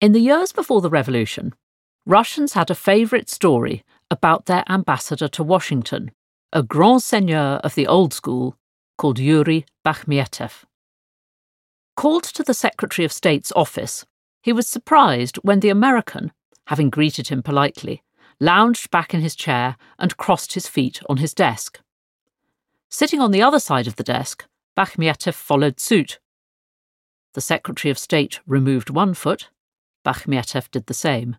In the years before the revolution, Russians had a favourite story about their ambassador to Washington, a grand seigneur of the old school called Yuri Bakhmietev. Called to the Secretary of State's office, he was surprised when the American, having greeted him politely, lounged back in his chair and crossed his feet on his desk. Sitting on the other side of the desk, Bakhmietev followed suit. The Secretary of State removed one foot, Bakhmietev did the same,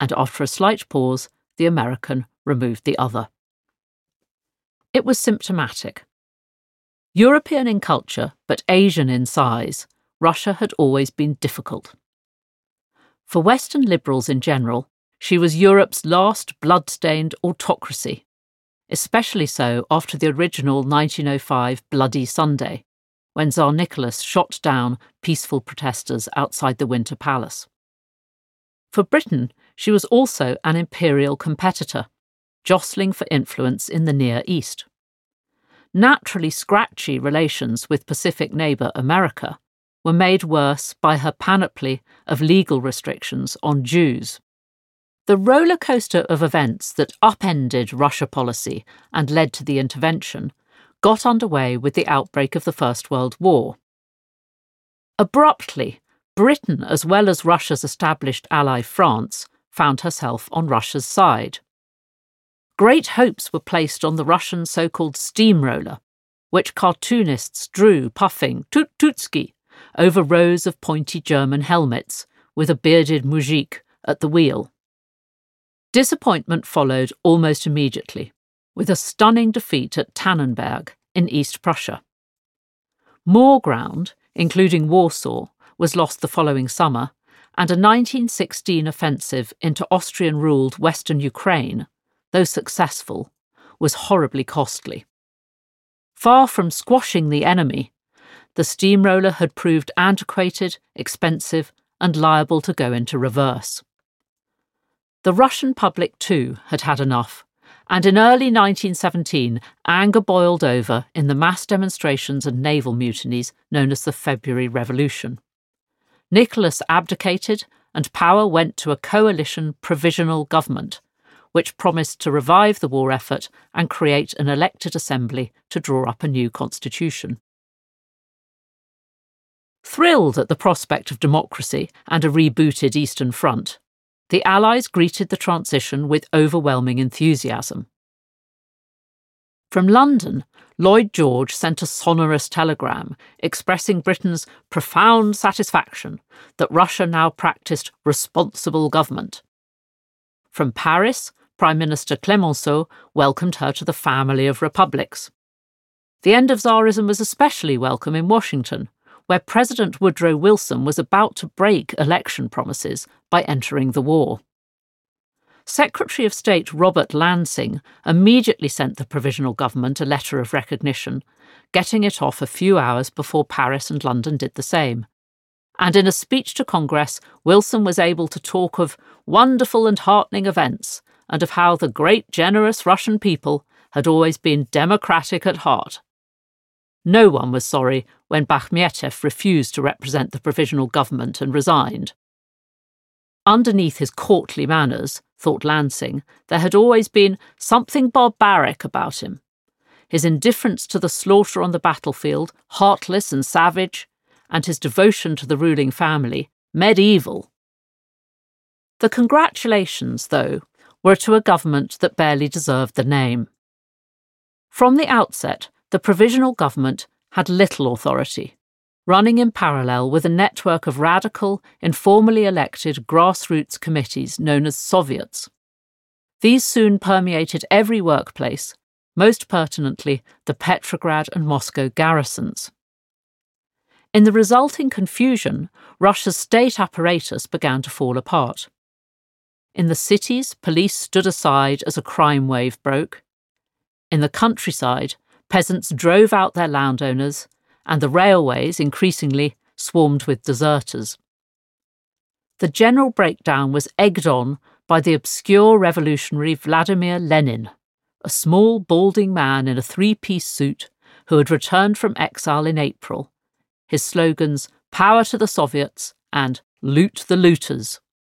and after a slight pause, the American removed the other. It was symptomatic. European in culture, but Asian in size, Russia had always been difficult. For Western liberals in general, she was Europe's last blood-stained autocracy, especially so after the original 1905 Bloody Sunday, when Tsar Nicholas shot down peaceful protesters outside the Winter Palace. For Britain, she was also an imperial competitor, jostling for influence in the Near East. Naturally scratchy relations with Pacific neighbour America were made worse by her panoply of legal restrictions on Jews. The roller coaster of events that upended Russia policy and led to the intervention got underway with the outbreak of the First World War. Abruptly, Britain, as well as Russia's established ally France, found herself on Russia's side. Great hopes were placed on the Russian so called steamroller, which cartoonists drew puffing tut tutski over rows of pointy German helmets with a bearded mujik at the wheel. Disappointment followed almost immediately, with a stunning defeat at Tannenberg in East Prussia. More ground, including Warsaw, was lost the following summer, and a 1916 offensive into Austrian ruled western Ukraine, though successful, was horribly costly. Far from squashing the enemy, the steamroller had proved antiquated, expensive, and liable to go into reverse. The Russian public, too, had had enough, and in early 1917, anger boiled over in the mass demonstrations and naval mutinies known as the February Revolution. Nicholas abdicated, and power went to a coalition provisional government, which promised to revive the war effort and create an elected assembly to draw up a new constitution. Thrilled at the prospect of democracy and a rebooted Eastern Front, the Allies greeted the transition with overwhelming enthusiasm. From London, Lloyd George sent a sonorous telegram expressing Britain's profound satisfaction that Russia now practiced responsible government. From Paris, Prime Minister Clemenceau welcomed her to the family of republics. The end of Tsarism was especially welcome in Washington, where President Woodrow Wilson was about to break election promises by entering the war. Secretary of State Robert Lansing immediately sent the provisional government a letter of recognition, getting it off a few hours before Paris and London did the same. And in a speech to Congress, Wilson was able to talk of wonderful and heartening events and of how the great generous Russian people had always been democratic at heart. No one was sorry when Bakhmietev refused to represent the provisional government and resigned. Underneath his courtly manners, thought Lansing, there had always been something barbaric about him. His indifference to the slaughter on the battlefield, heartless and savage, and his devotion to the ruling family, medieval. The congratulations, though, were to a government that barely deserved the name. From the outset, the provisional government had little authority, running in parallel with a network of radical, informally elected grassroots committees known as Soviets. These soon permeated every workplace, most pertinently the Petrograd and Moscow garrisons. In the resulting confusion, Russia's state apparatus began to fall apart. In the cities, police stood aside as a crime wave broke. In the countryside, peasants drove out their landowners, and the railways increasingly swarmed with deserters. The general breakdown was egged on by the obscure revolutionary Vladimir Lenin, a small, balding man in a three piece suit who had returned from exile in April. His slogans, Power to the Soviets and Loot the looters.